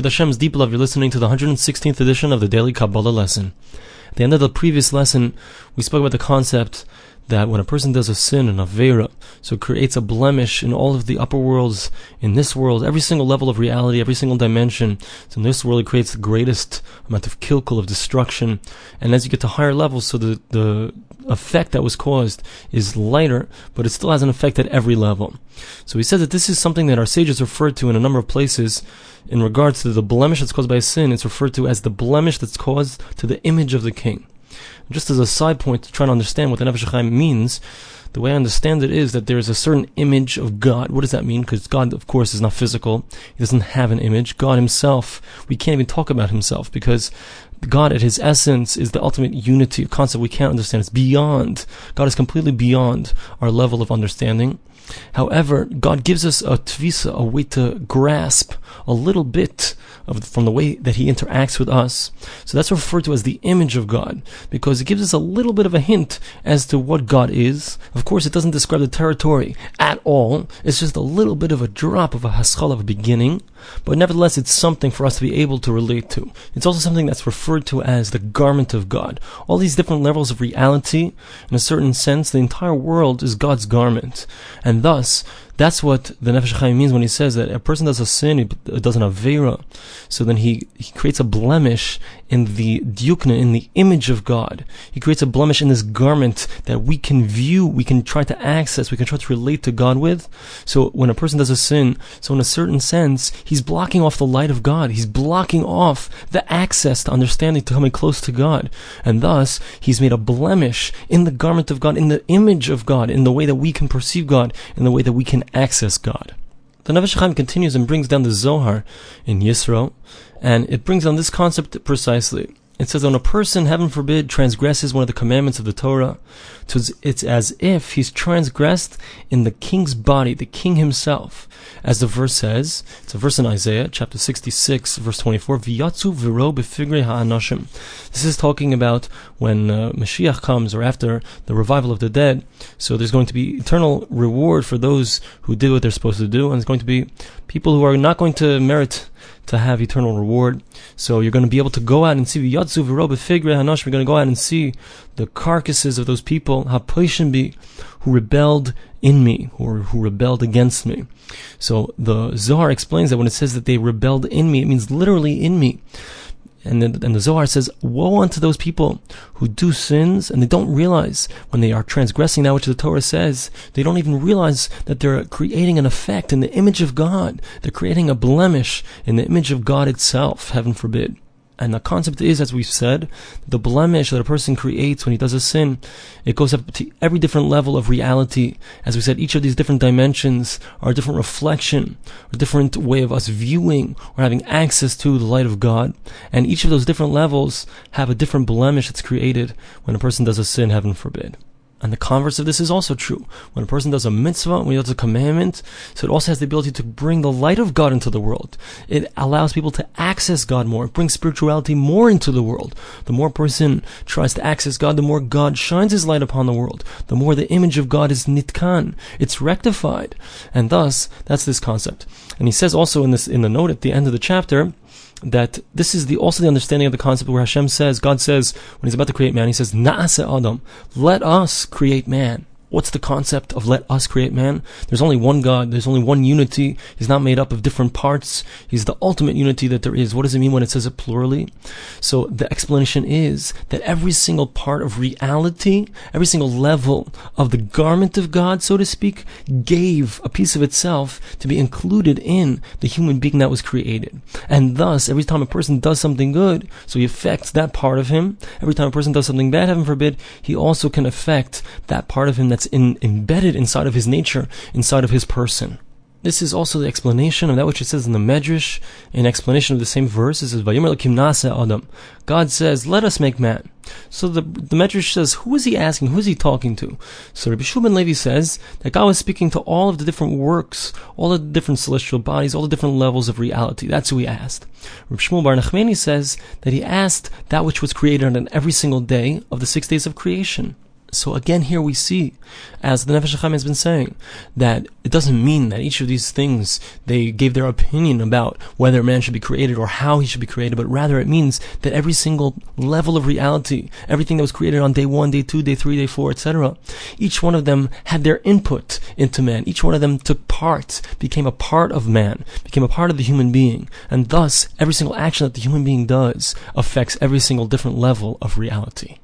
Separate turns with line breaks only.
With Hashem's deep love, you're listening to the 116th edition of the Daily Kabbalah lesson. At the end of the previous lesson, we spoke about the concept that when a person does a sin, an avera, so creates a blemish in all of the upper worlds, in this world, every single level of reality, every single dimension. So in this world, it creates the greatest amount of kilkul, of destruction. And as you get to higher levels, so the, the effect that was caused is lighter, but it still has an effect at every level. So he says that this is something that our sages referred to in a number of places in regards to the blemish that's caused by sin. It's referred to as the blemish that's caused to the image of the king. Just as a side point to try to understand what the Nefesh Chaim means, the way I understand it is that there is a certain image of God. What does that mean? Because God, of course, is not physical. He doesn't have an image. God himself, we can't even talk about himself because God at his essence is the ultimate unity, a concept we can't understand. It's beyond. God is completely beyond our level of understanding. However, God gives us a tvisa, a way to grasp a little bit of, from the way that He interacts with us. So that's referred to as the image of God, because it gives us a little bit of a hint as to what God is. Of course, it doesn't describe the territory at all. It's just a little bit of a drop of a haskal of a beginning, but nevertheless, it's something for us to be able to relate to. It's also something that's referred to as the garment of God. All these different levels of reality, in a certain sense, the entire world is God's garment. And thus, that's what the Nefesh Chaim means when he says that a person does a sin, he does an avera, so then he, he creates a blemish in the diukna, in the image of God. He creates a blemish in this garment that we can view, we can try to access, we can try to relate to God with. So when a person does a sin, so in a certain sense, he's blocking off the light of God. He's blocking off the access to understanding, to coming close to God. And thus, he's made a blemish in the garment of God, in the image of God, in the way that we can perceive God, in the way that we can access God. The Nefesh continues and brings down the Zohar in Yisro, and it brings down this concept precisely. It says, when a person, heaven forbid, transgresses one of the commandments of the Torah, it's as if he's transgressed in the king's body, the king himself. As the verse says, it's a verse in Isaiah, chapter 66, verse 24, V'yatzu v'ro b'figre ha'anashim. This is talking about when uh, Mashiach comes, or after the revival of the dead. So there's going to be eternal reward for those who did what they're supposed to do, and there's going to be people who are not going to merit to have eternal reward. So you're going to be able to go out and see Yatzu v'robe figre hanash. We're going to go out and see the carcasses of those people be who rebelled in me, or who rebelled against me. So the Zohar explains that when it says that they rebelled in me, it means literally in me. And the, and the Zohar says, Woe unto those people who do sins and they don't realize when they are transgressing that which the Torah says, they don't even realize that they're creating an effect in the image of God. They're creating a blemish in the image of God itself, heaven forbid. And the concept is, as we've said, the blemish that a person creates when he does a sin, it goes up to every different level of reality. As we said, each of these different dimensions are a different reflection, a different way of us viewing or having access to the light of God. And each of those different levels have a different blemish that's created when a person does a sin, heaven forbid. And the converse of this is also true. When a person does a mitzvah, when he does a commandment, so it also has the ability to bring the light of God into the world. It allows people to access God more. It brings spirituality more into the world. The more a person tries to access God, the more God shines His light upon the world. The more the image of God is nitkan. It's rectified. And thus, that's this concept. And he says also in this, in the note at the end of the chapter, that this is the also the understanding of the concept where Hashem says, God says, when He's about to create man, He says, Na'ase Adam, let us create man. What's the concept of let us create man? There's only one God. There's only one unity. He's not made up of different parts. He's the ultimate unity that there is. What does it mean when it says it plurally? So the explanation is that every single part of reality, every single level of the garment of God, so to speak, gave a piece of itself to be included in the human being that was created. And thus, every time a person does something good, so he affects that part of him. Every time a person does something bad, heaven forbid, he also can affect that part of him that that's in, embedded inside of his nature, inside of his person. This is also the explanation of that which it says in the Medrash, in explanation of the same verse. It says, Adam. God says, let us make man. So the, the Medrash says, who is he asking? Who is he talking to? So Rabbi Yehoshua ben Levi says that God was speaking to all of the different works, all the different celestial bodies, all the different levels of reality. That's who he asked. Rabbi Shmuel Bar Nachmani says that he asked that which was created on every single day of the six days of creation. So again, here we see, as the Nefesh HaChaim has been saying, that it doesn't mean that each of these things they gave their opinion about whether man should be created or how he should be created, but rather it means that every single level of reality, everything that was created on day one, day two, day three, day four, etc., each one of them had their input into man. Each one of them took part, became a part of man, became a part of the human being, and thus every single action that the human being does affects every single different level of reality.